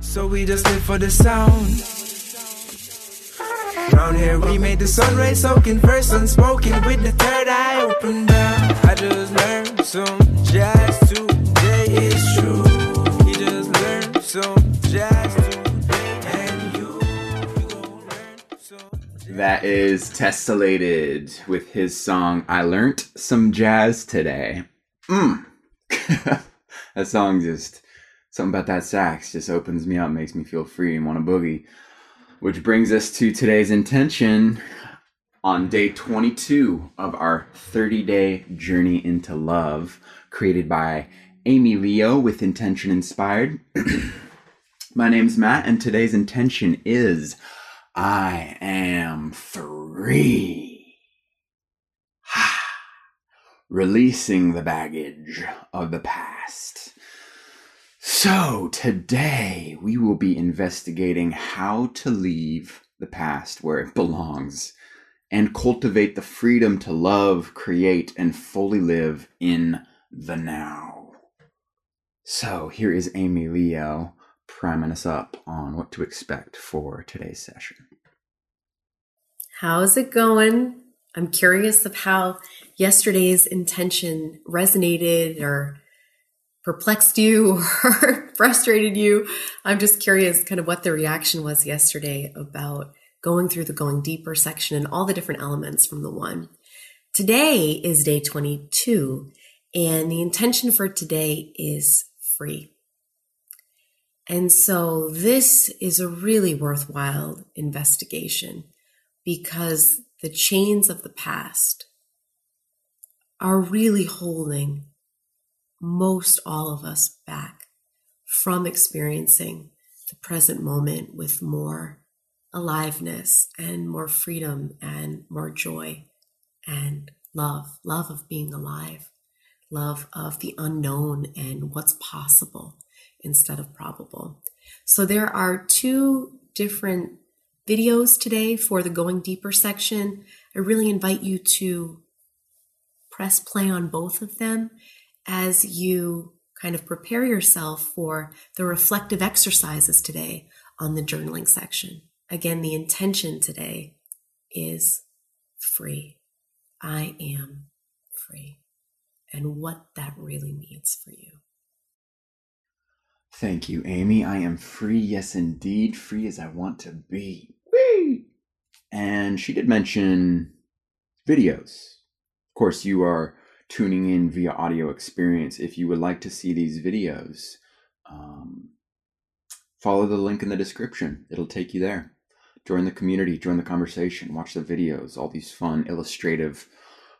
So we just live for the sound. Round here we made the soaking first unspoken with the third eye. I just learned some jazz today. It's true. He just learned some jazz today, and you, you learn some. That is Tessellated with his song I Learnt Some Jazz Today. Mm. that song just, something about that sax just opens me up, makes me feel free and want to boogie. Which brings us to today's intention on day 22 of our 30 day journey into love, created by Amy Leo with Intention Inspired. My name's Matt, and today's intention is I am free. Releasing the baggage of the past. So, today we will be investigating how to leave the past where it belongs and cultivate the freedom to love, create, and fully live in the now. So, here is Amy Leo priming us up on what to expect for today's session. How's it going? I'm curious of how yesterday's intention resonated or perplexed you or frustrated you. I'm just curious kind of what the reaction was yesterday about going through the going deeper section and all the different elements from the one. Today is day 22 and the intention for today is free. And so this is a really worthwhile investigation because the chains of the past are really holding most all of us back from experiencing the present moment with more aliveness and more freedom and more joy and love, love of being alive, love of the unknown and what's possible instead of probable. So there are two different videos today for the going deeper section. I really invite you to press play on both of them as you kind of prepare yourself for the reflective exercises today on the journaling section. Again, the intention today is free. I am free. And what that really means for you. Thank you, Amy. I am free, yes, indeed, free as I want to be. Whee! And she did mention videos. Of course, you are tuning in via audio experience, if you would like to see these videos, um, follow the link in the description. It'll take you there. Join the community, join the conversation, watch the videos, all these fun, illustrative,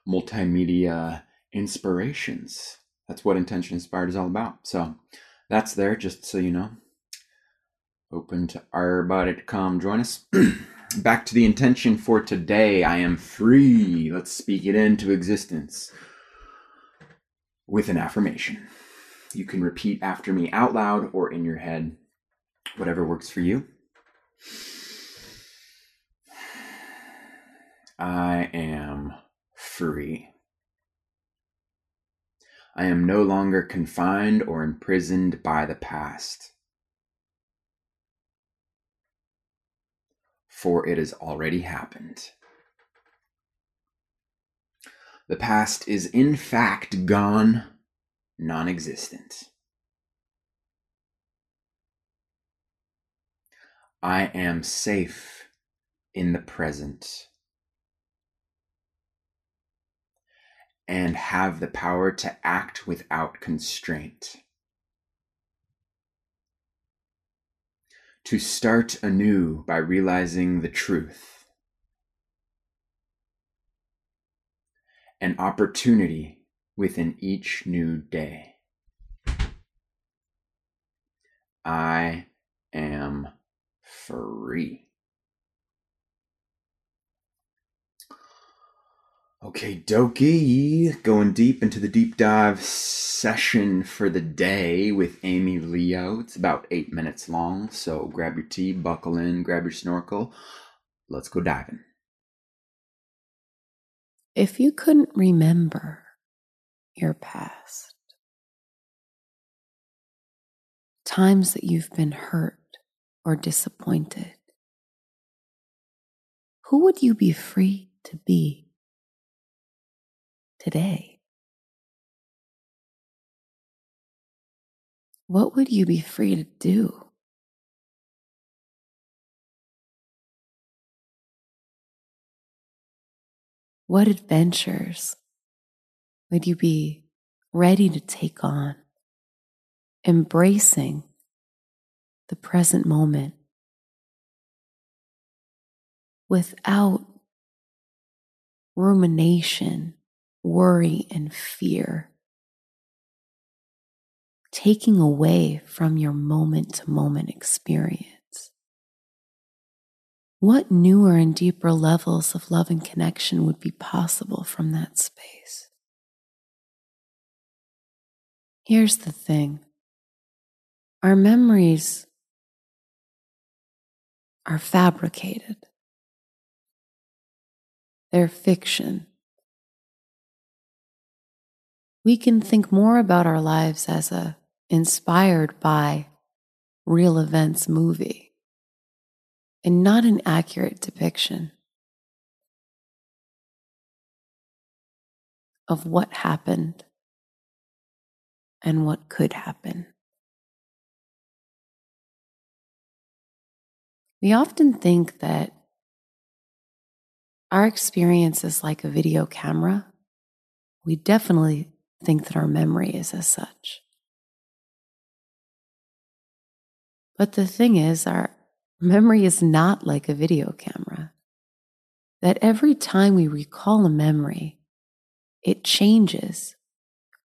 multimedia inspirations. That's what Intention Inspired is all about. So that's there, just so you know. Open to everybody to come join us. Back to the intention for today. I am free. Let's speak it into existence with an affirmation. You can repeat after me out loud or in your head, whatever works for you. I am free. I am no longer confined or imprisoned by the past. For it has already happened. The past is in fact gone, non existent. I am safe in the present and have the power to act without constraint. To start anew by realizing the truth an opportunity within each new day. I am free. Okay, Doki, going deep into the deep dive session for the day with Amy Leo. It's about eight minutes long, so grab your tea, buckle in, grab your snorkel. Let's go diving. If you couldn't remember your past, times that you've been hurt, or disappointed? Who would you be free to be today? What would you be free to do? What adventures would you be ready to take on, embracing the present moment without rumination, worry, and fear? Taking away from your moment to moment experience. What newer and deeper levels of love and connection would be possible from that space? Here's the thing our memories are fabricated, they're fiction. We can think more about our lives as a inspired by real events movie and not an accurate depiction of what happened and what could happen. We often think that our experience is like a video camera. We definitely think that our memory is as such. But the thing is, our Memory is not like a video camera. That every time we recall a memory, it changes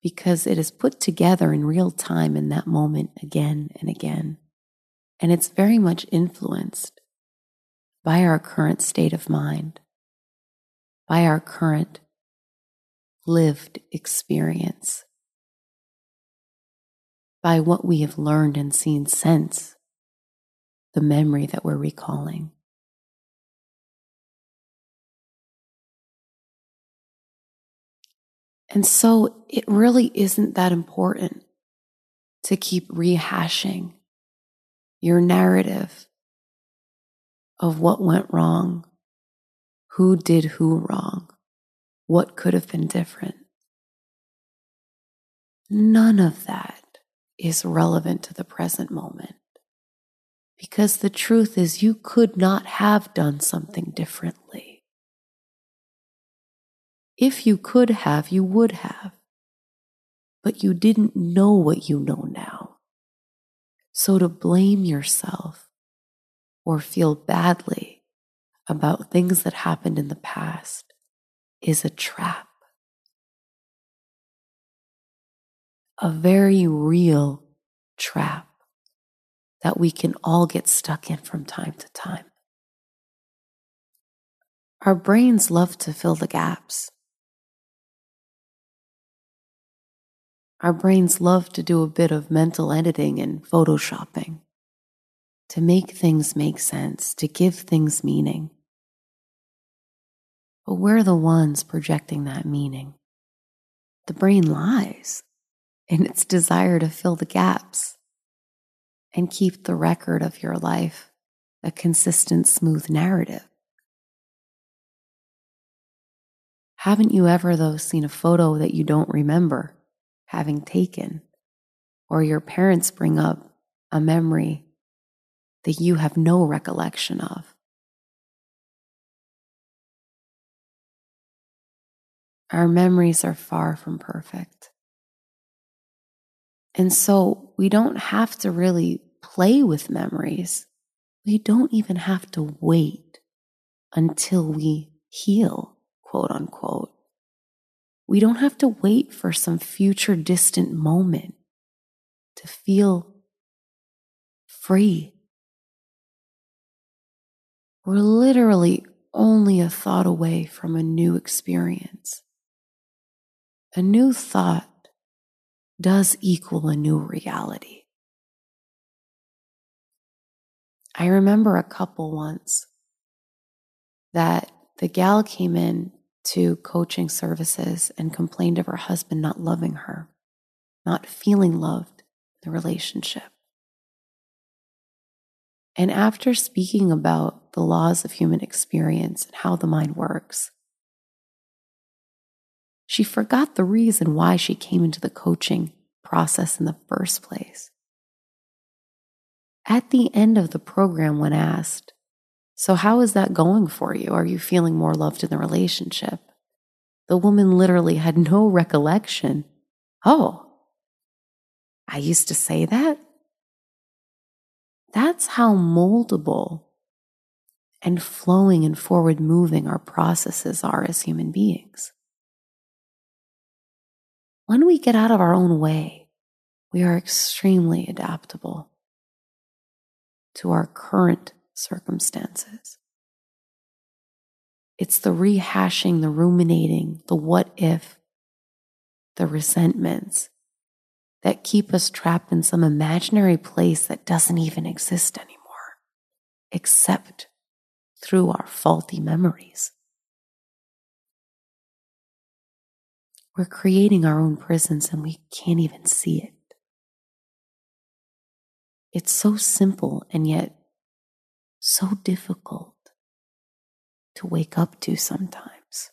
because it is put together in real time in that moment again and again. And it's very much influenced by our current state of mind, by our current lived experience, by what we have learned and seen since the memory that we're recalling. And so it really isn't that important to keep rehashing your narrative of what went wrong, who did who wrong, what could have been different. None of that is relevant to the present moment. Because the truth is, you could not have done something differently. If you could have, you would have. But you didn't know what you know now. So to blame yourself or feel badly about things that happened in the past is a trap. A very real trap that we can all get stuck in from time to time. Our brains love to fill the gaps. Our brains love to do a bit of mental editing and photoshopping to make things make sense, to give things meaning. But we're the ones projecting that meaning. The brain lies in its desire to fill the gaps and keep the record of your life a consistent, smooth narrative. Haven't you ever, though, seen a photo that you don't remember having taken, or your parents bring up a memory that you have no recollection of? Our memories are far from perfect. And so we don't have to really play with memories. We don't even have to wait until we heal, quote unquote. We don't have to wait for some future distant moment to feel free. We're literally only a thought away from a new experience. A new thought does equal a new reality. I remember a couple once that the gal came in to coaching services and complained of her husband not loving her, not feeling loved in the relationship. And after speaking about the laws of human experience and how the mind works, she forgot the reason why she came into the coaching process in the first place. At the end of the program, when asked, So, how is that going for you? Are you feeling more loved in the relationship? The woman literally had no recollection. Oh, I used to say that? That's how moldable and flowing and forward moving our processes are as human beings. When we get out of our own way, we are extremely adaptable to our current circumstances. It's the rehashing, the ruminating, the what if, the resentments that keep us trapped in some imaginary place that doesn't even exist anymore, except through our faulty memories. We're creating our own prisons and we can't even see it. It's so simple and yet so difficult to wake up to sometimes.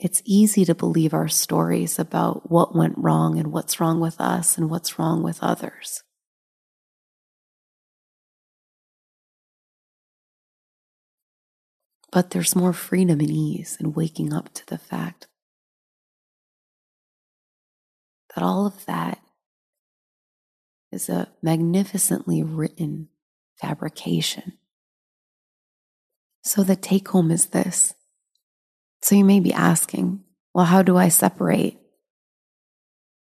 It's easy to believe our stories about what went wrong and what's wrong with us and what's wrong with others. But there's more freedom and ease in waking up to the fact that all of that is a magnificently written fabrication. So the take home is this. So you may be asking, well, how do I separate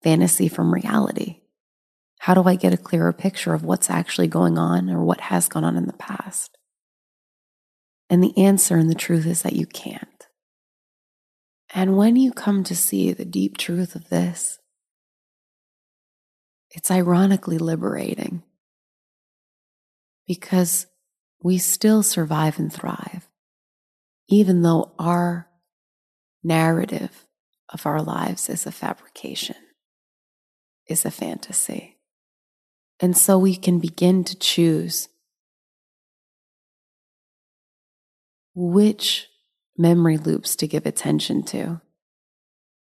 fantasy from reality? How do I get a clearer picture of what's actually going on or what has gone on in the past? And the answer and the truth is that you can't. And when you come to see the deep truth of this, it's ironically liberating because we still survive and thrive, even though our narrative of our lives is a fabrication, is a fantasy. And so we can begin to choose which memory loops to give attention to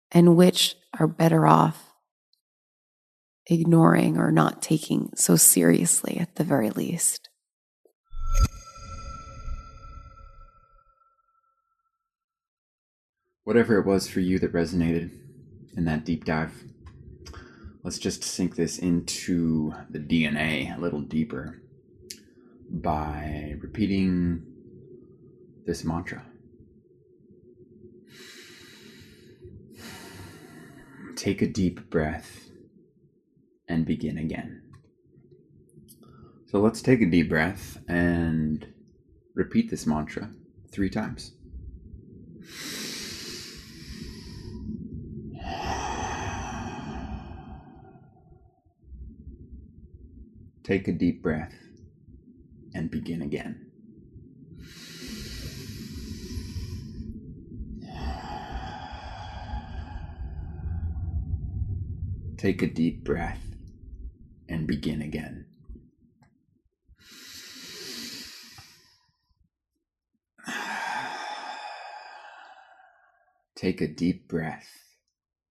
and which are better off ignoring or not taking so seriously at the very least. Whatever it was for you that resonated in that deep dive, let's just sink this into the DNA a little deeper by repeating this mantra. Take a deep breath and begin again. So let's take a deep breath and repeat this mantra three times. Take a deep breath and begin again. Take a deep breath and begin again. Take a deep breath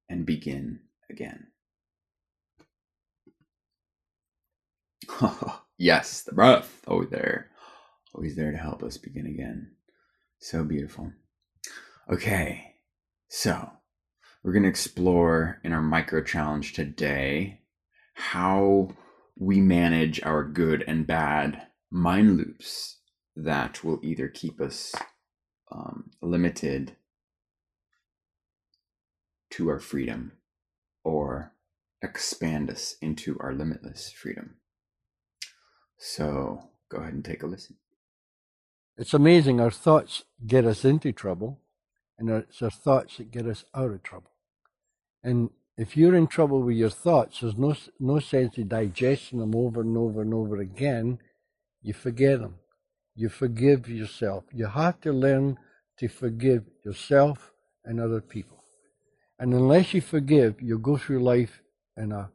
and begin again. yes, the breath. Always there. Always there to help us begin again. So beautiful. Okay, so we're going to explore in our micro challenge today how we manage our good and bad mind loops that will either keep us um, limited to our freedom or expand us into our limitless freedom. So go ahead and take a listen. It's amazing. Our thoughts get us into trouble, and it's our thoughts that get us out of trouble. And if you're in trouble with your thoughts, there's no no sense in digesting them over and over and over again. You forget them. You forgive yourself. You have to learn to forgive yourself and other people. And unless you forgive, you'll go through life in a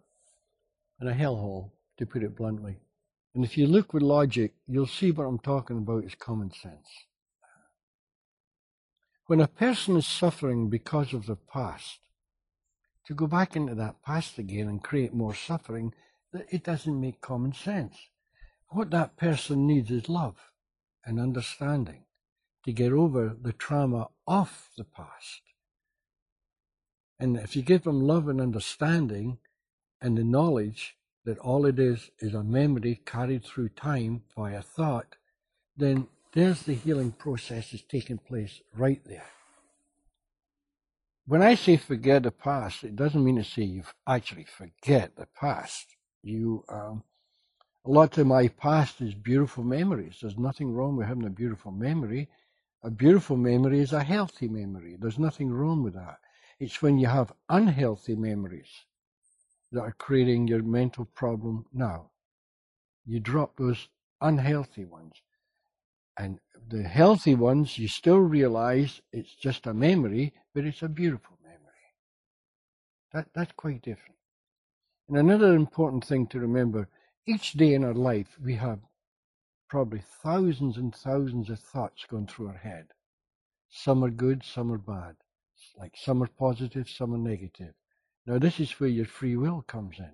in a hellhole to put it bluntly. And if you look with logic, you'll see what I'm talking about is common sense. When a person is suffering because of their past, to go back into that past again and create more suffering, it doesn't make common sense. What that person needs is love and understanding to get over the trauma of the past. And if you give them love and understanding and the knowledge that all it is is a memory carried through time by a thought, then there's the healing process is taking place right there. When I say forget the past, it doesn't mean to say you actually forget the past. You, um, a lot of my past is beautiful memories. There's nothing wrong with having a beautiful memory. A beautiful memory is a healthy memory. There's nothing wrong with that. It's when you have unhealthy memories that are creating your mental problem now. You drop those unhealthy ones. And the healthy ones, you still realize it's just a memory, but it's a beautiful memory. That, that's quite different. And another important thing to remember each day in our life, we have probably thousands and thousands of thoughts going through our head. Some are good, some are bad. Like some are positive, some are negative. Now, this is where your free will comes in.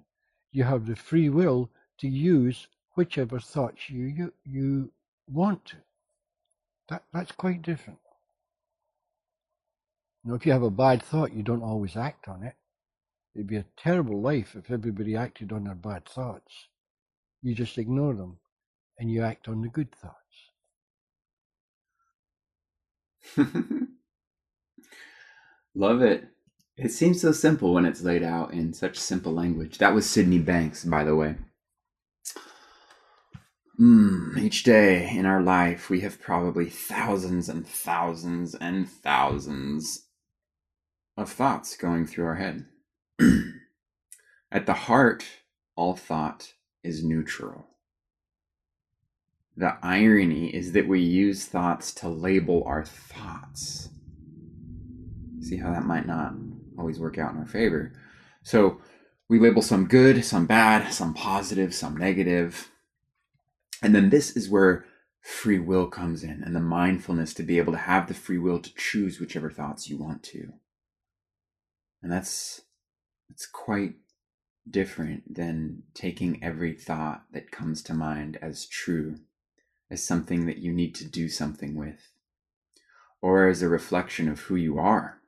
You have the free will to use whichever thoughts you, you, you want to. That, that's quite different. Now, if you have a bad thought, you don't always act on it. It'd be a terrible life if everybody acted on their bad thoughts. You just ignore them and you act on the good thoughts. Love it. It seems so simple when it's laid out in such simple language. That was Sydney Banks, by the way. Mm, each day in our life, we have probably thousands and thousands and thousands of thoughts going through our head. At the heart, all thought is neutral. The irony is that we use thoughts to label our thoughts. See how that might not always work out in our favor. So we label some good, some bad, some positive, some negative. And then this is where free will comes in and the mindfulness to be able to have the free will to choose whichever thoughts you want to. And that's it's quite different than taking every thought that comes to mind as true, as something that you need to do something with, or as a reflection of who you are.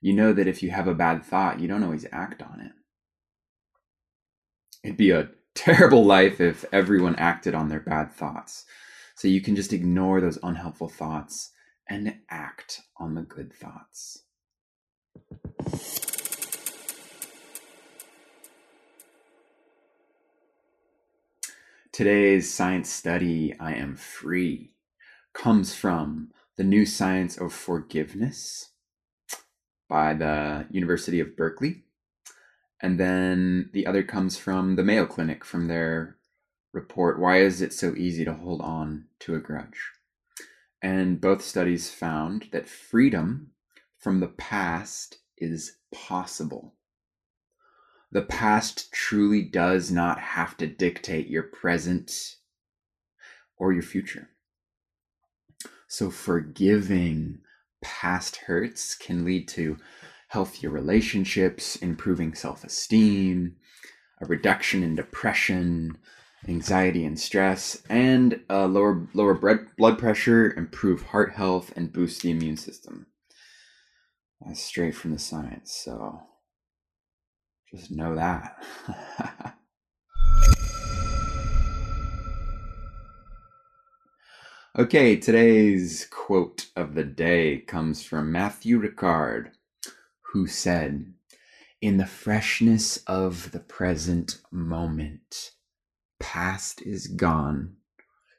You know that if you have a bad thought, you don't always act on it. It'd be a terrible life if everyone acted on their bad thoughts. So you can just ignore those unhelpful thoughts and act on the good thoughts. Today's science study, I Am Free, comes from the New Science of Forgiveness by the University of Berkeley. And then the other comes from the Mayo Clinic from their report, Why is it so easy to hold on to a grudge? And both studies found that freedom from the past is possible. The past truly does not have to dictate your present or your future. So, forgiving past hurts can lead to healthier relationships, improving self esteem, a reduction in depression, anxiety and stress, and a lower, lower blood pressure, improve heart health, and boost the immune system. That's straight from the science, so just know that. okay, today's quote of the day comes from Matthieu Ricard, who said, In the freshness of the present moment, past is gone,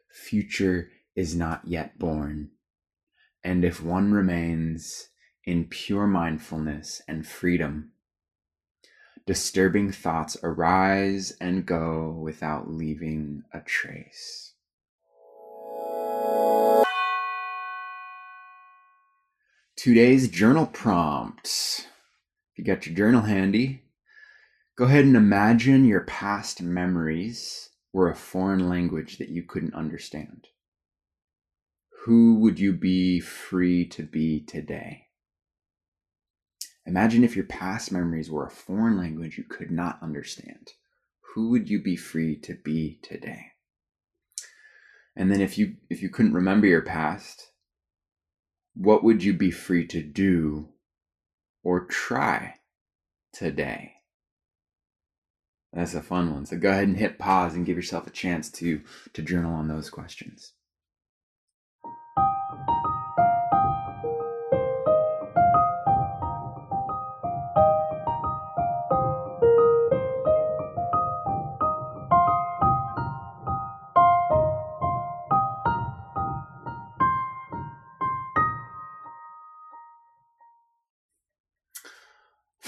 future is not yet born. And if one remains in pure mindfulness and freedom, disturbing thoughts arise and go without leaving a trace. Today's journal prompts. If you got your journal handy, Go ahead and imagine your past memories were a foreign language that you couldn't understand. Who would you be free to be today? Imagine if your past memories were a foreign language you could not understand. Who would you be free to be today? And then if you if you couldn't remember your past, what would you be free to do or try today? That's a fun one. So go ahead and hit pause and give yourself a chance to to journal on those questions.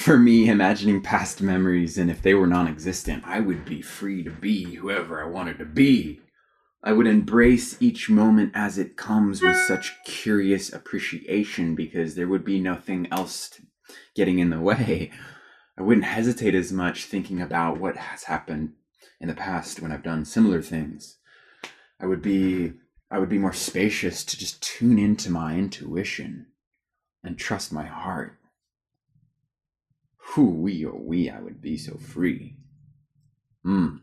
For me, imagining past memories, and if they were non existent, I would be free to be whoever I wanted to be. I would embrace each moment as it comes with such curious appreciation because there would be nothing else getting in the way. I wouldn't hesitate as much thinking about what has happened in the past when I've done similar things. I would be I would be more spacious to just tune into my intuition and trust my heart. Who we or we, I would be so free. Hmm.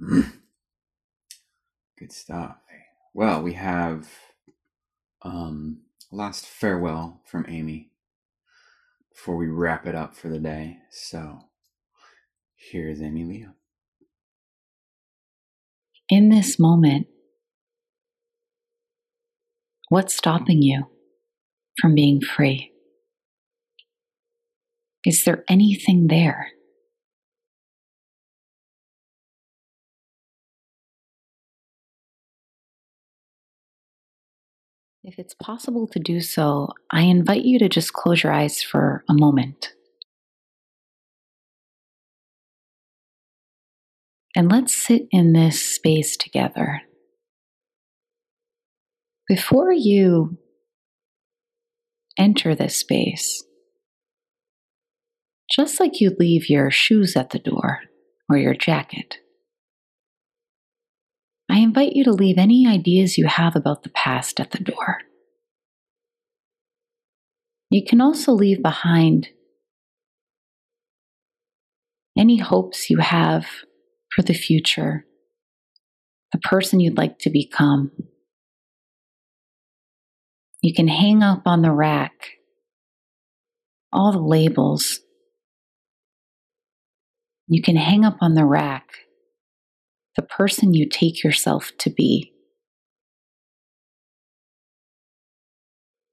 Mm. Good stuff. Well, we have um last farewell from Amy before we wrap it up for the day. So here's Amy Leo. In this moment, what's stopping you from being free? Is there anything there? If it's possible to do so, I invite you to just close your eyes for a moment. And let's sit in this space together. Before you enter this space, just like you'd leave your shoes at the door or your jacket. I invite you to leave any ideas you have about the past at the door. You can also leave behind any hopes you have for the future, the person you'd like to become. You can hang up on the rack all the labels you can hang up on the rack the person you take yourself to be.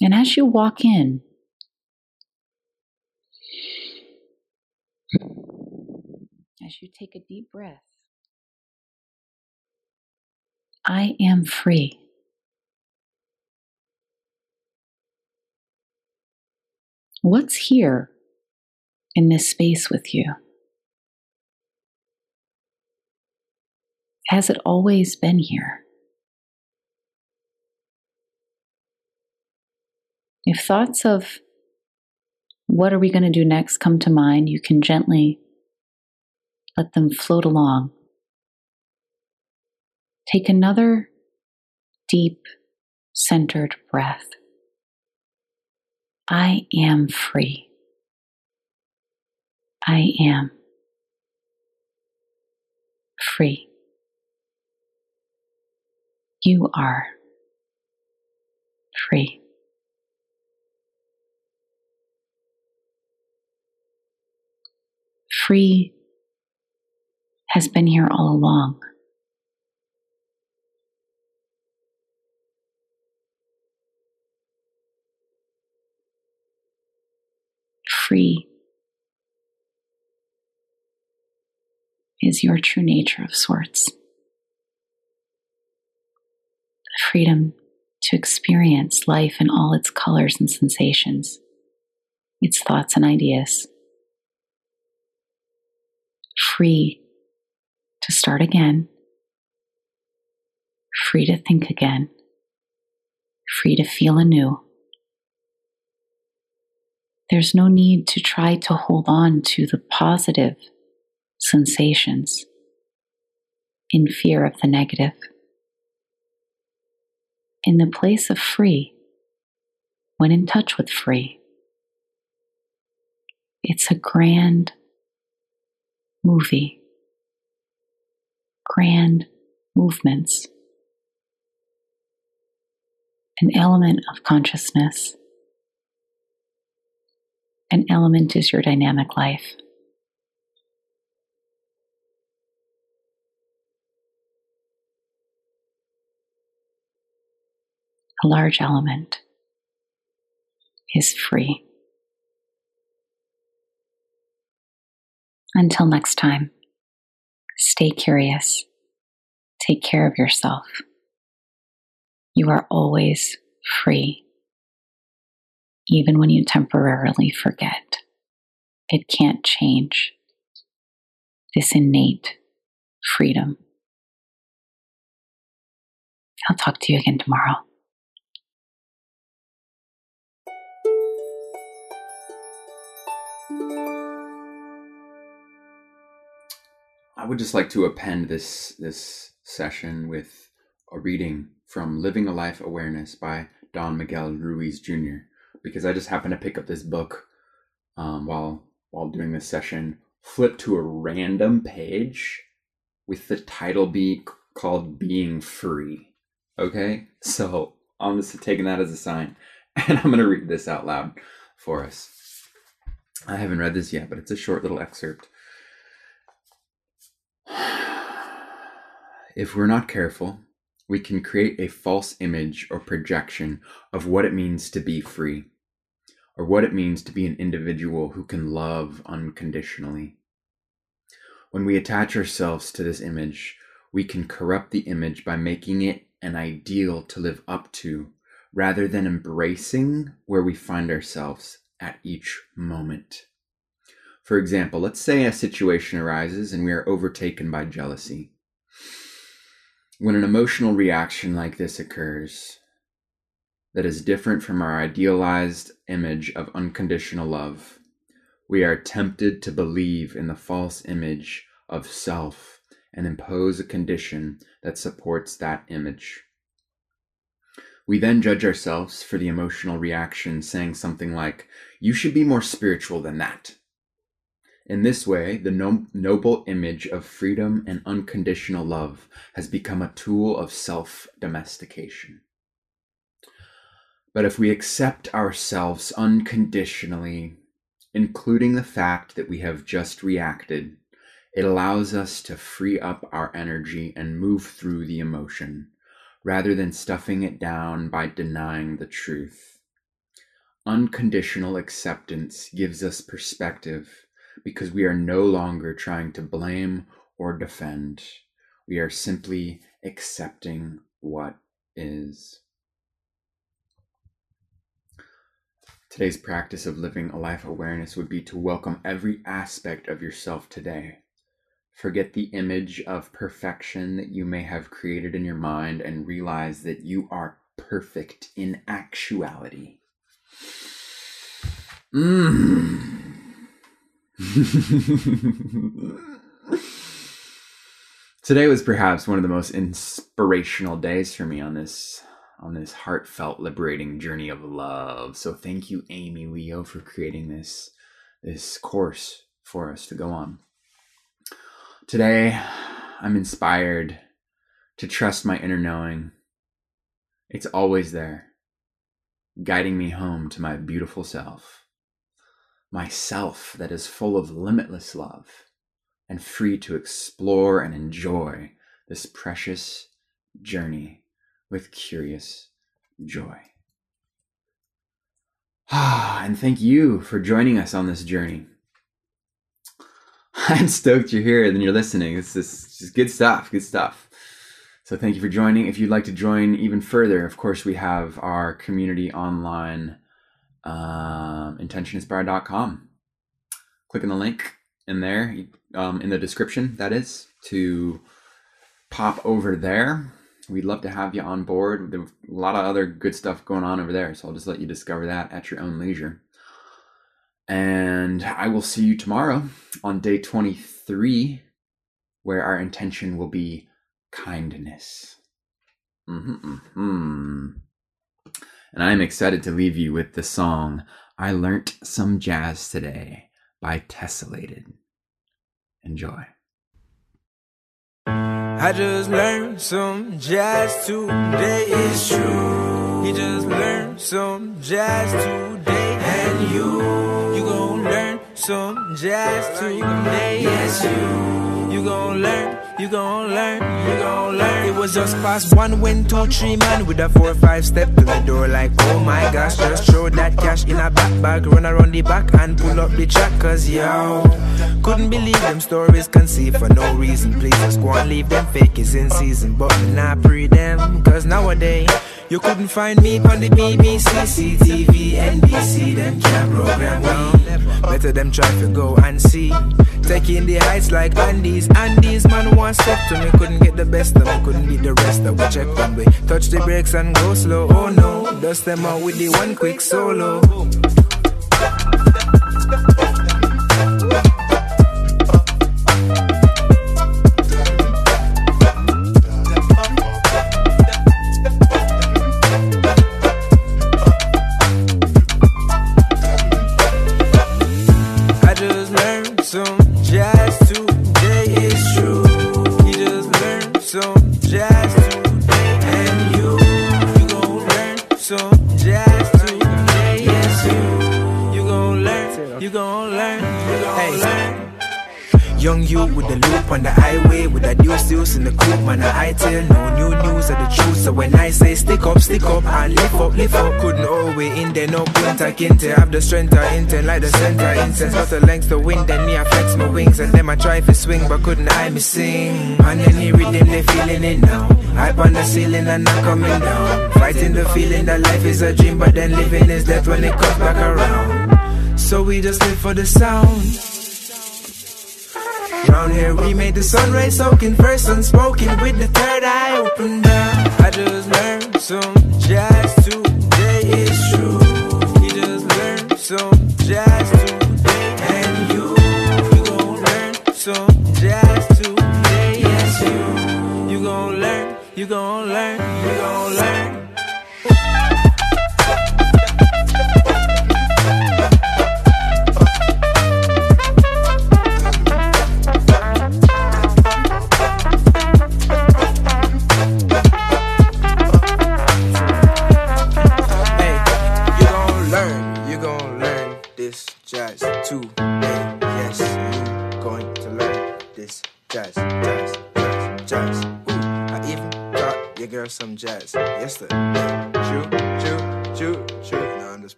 And as you walk in, as you take a deep breath, I am free. What's here in this space with you? Has it always been here? If thoughts of what are we going to do next come to mind, you can gently let them float along. Take another deep, centered breath. I am free. I am free. You are free. Free has been here all along. Free is your true nature of sorts freedom to experience life in all its colors and sensations, its thoughts and ideas. Free to start again, free to think again, free to feel anew. There's no need to try to hold on to the positive sensations in fear of the negative. In the place of free, when in touch with free, it's a grand movie, grand movements, an element of consciousness. An element is your dynamic life. A large element is free. Until next time, stay curious. Take care of yourself. You are always free, even when you temporarily forget. It can't change this innate freedom. I'll talk to you again tomorrow. I would just like to append this this session with a reading from Living a Life Awareness by Don Miguel Ruiz Jr. because I just happened to pick up this book um, while while doing this session. Flip to a random page with the title be called "Being Free." Okay, so I'm just taking that as a sign, and I'm gonna read this out loud for us. I haven't read this yet, but it's a short little excerpt. If we're not careful, we can create a false image or projection of what it means to be free, or what it means to be an individual who can love unconditionally. When we attach ourselves to this image, we can corrupt the image by making it an ideal to live up to rather than embracing where we find ourselves at each moment. For example, let's say a situation arises and we are overtaken by jealousy. When an emotional reaction like this occurs, that is different from our idealized image of unconditional love, we are tempted to believe in the false image of self and impose a condition that supports that image. We then judge ourselves for the emotional reaction, saying something like, You should be more spiritual than that. In this way, the no- noble image of freedom and unconditional love has become a tool of self domestication. But if we accept ourselves unconditionally, including the fact that we have just reacted, it allows us to free up our energy and move through the emotion, rather than stuffing it down by denying the truth. Unconditional acceptance gives us perspective because we are no longer trying to blame or defend. We are simply accepting what is. Today's practice of living a life awareness would be to welcome every aspect of yourself today. Forget the image of perfection that you may have created in your mind and realize that you are perfect in actuality. Mmm. Today was perhaps one of the most inspirational days for me on this on this heartfelt liberating journey of love. So thank you Amy Leo for creating this this course for us to go on. Today I'm inspired to trust my inner knowing. It's always there, guiding me home to my beautiful self myself that is full of limitless love and free to explore and enjoy this precious journey with curious joy. Ah, and thank you for joining us on this journey. I'm stoked you're here and you're listening. It's just, just good stuff, good stuff. So thank you for joining. If you'd like to join even further, of course, we have our community online um, intentioninspired.com. Click on the link in there, um, in the description, that is, to pop over there. We'd love to have you on board. There's a lot of other good stuff going on over there, so I'll just let you discover that at your own leisure. And I will see you tomorrow on day 23, where our intention will be kindness. Mm-hmm, mm-hmm. And I'm excited to leave you with the song I Learnt Some Jazz Today by Tessellated. Enjoy. I just learned some jazz today. It's true. He just learned some jazz today. And you, you gon' learn some jazz today. Yes, you, you gon' learn. You gon' learn, you gon' learn. It was just past one when two, three man with a four, five step to the door. Like, oh my gosh, just throw that cash in a back bag, run around the back and pull up the track. Cause yo, couldn't believe them stories conceived for no reason. Please just go and leave them fake is in season. But not pre them, cause nowadays. You couldn't find me on the BBC, CTV, NBC, them can't program me. Better them try to go and see. Taking the heights like Andes, Andes, man, one step to me. Couldn't get the best of me, couldn't beat the rest of we check one way. Touch the brakes and go slow, oh no. Dust them out with the one quick solo. I tell no new news of the truth. So when I say stick up, stick up and lift up, lift up, couldn't always in there, no Kunta Kinte. Have the strength I intend like the center incense, got the length the wind, then me I flex my wings and then I try to swing, but couldn't I me sing? On any rhythm they feeling it now. Hype on the ceiling and not coming down. Fighting the feeling that life is a dream, but then living is death when it comes back around. So we just live for the sound. Round here we made the sun rays soaking first unspoken with the third eye open down. I just learned some jazz today. It's true. He just learned some jazz today. And you, you gon' learn some jazz today. Yes, you, you gon' learn, you gon' learn,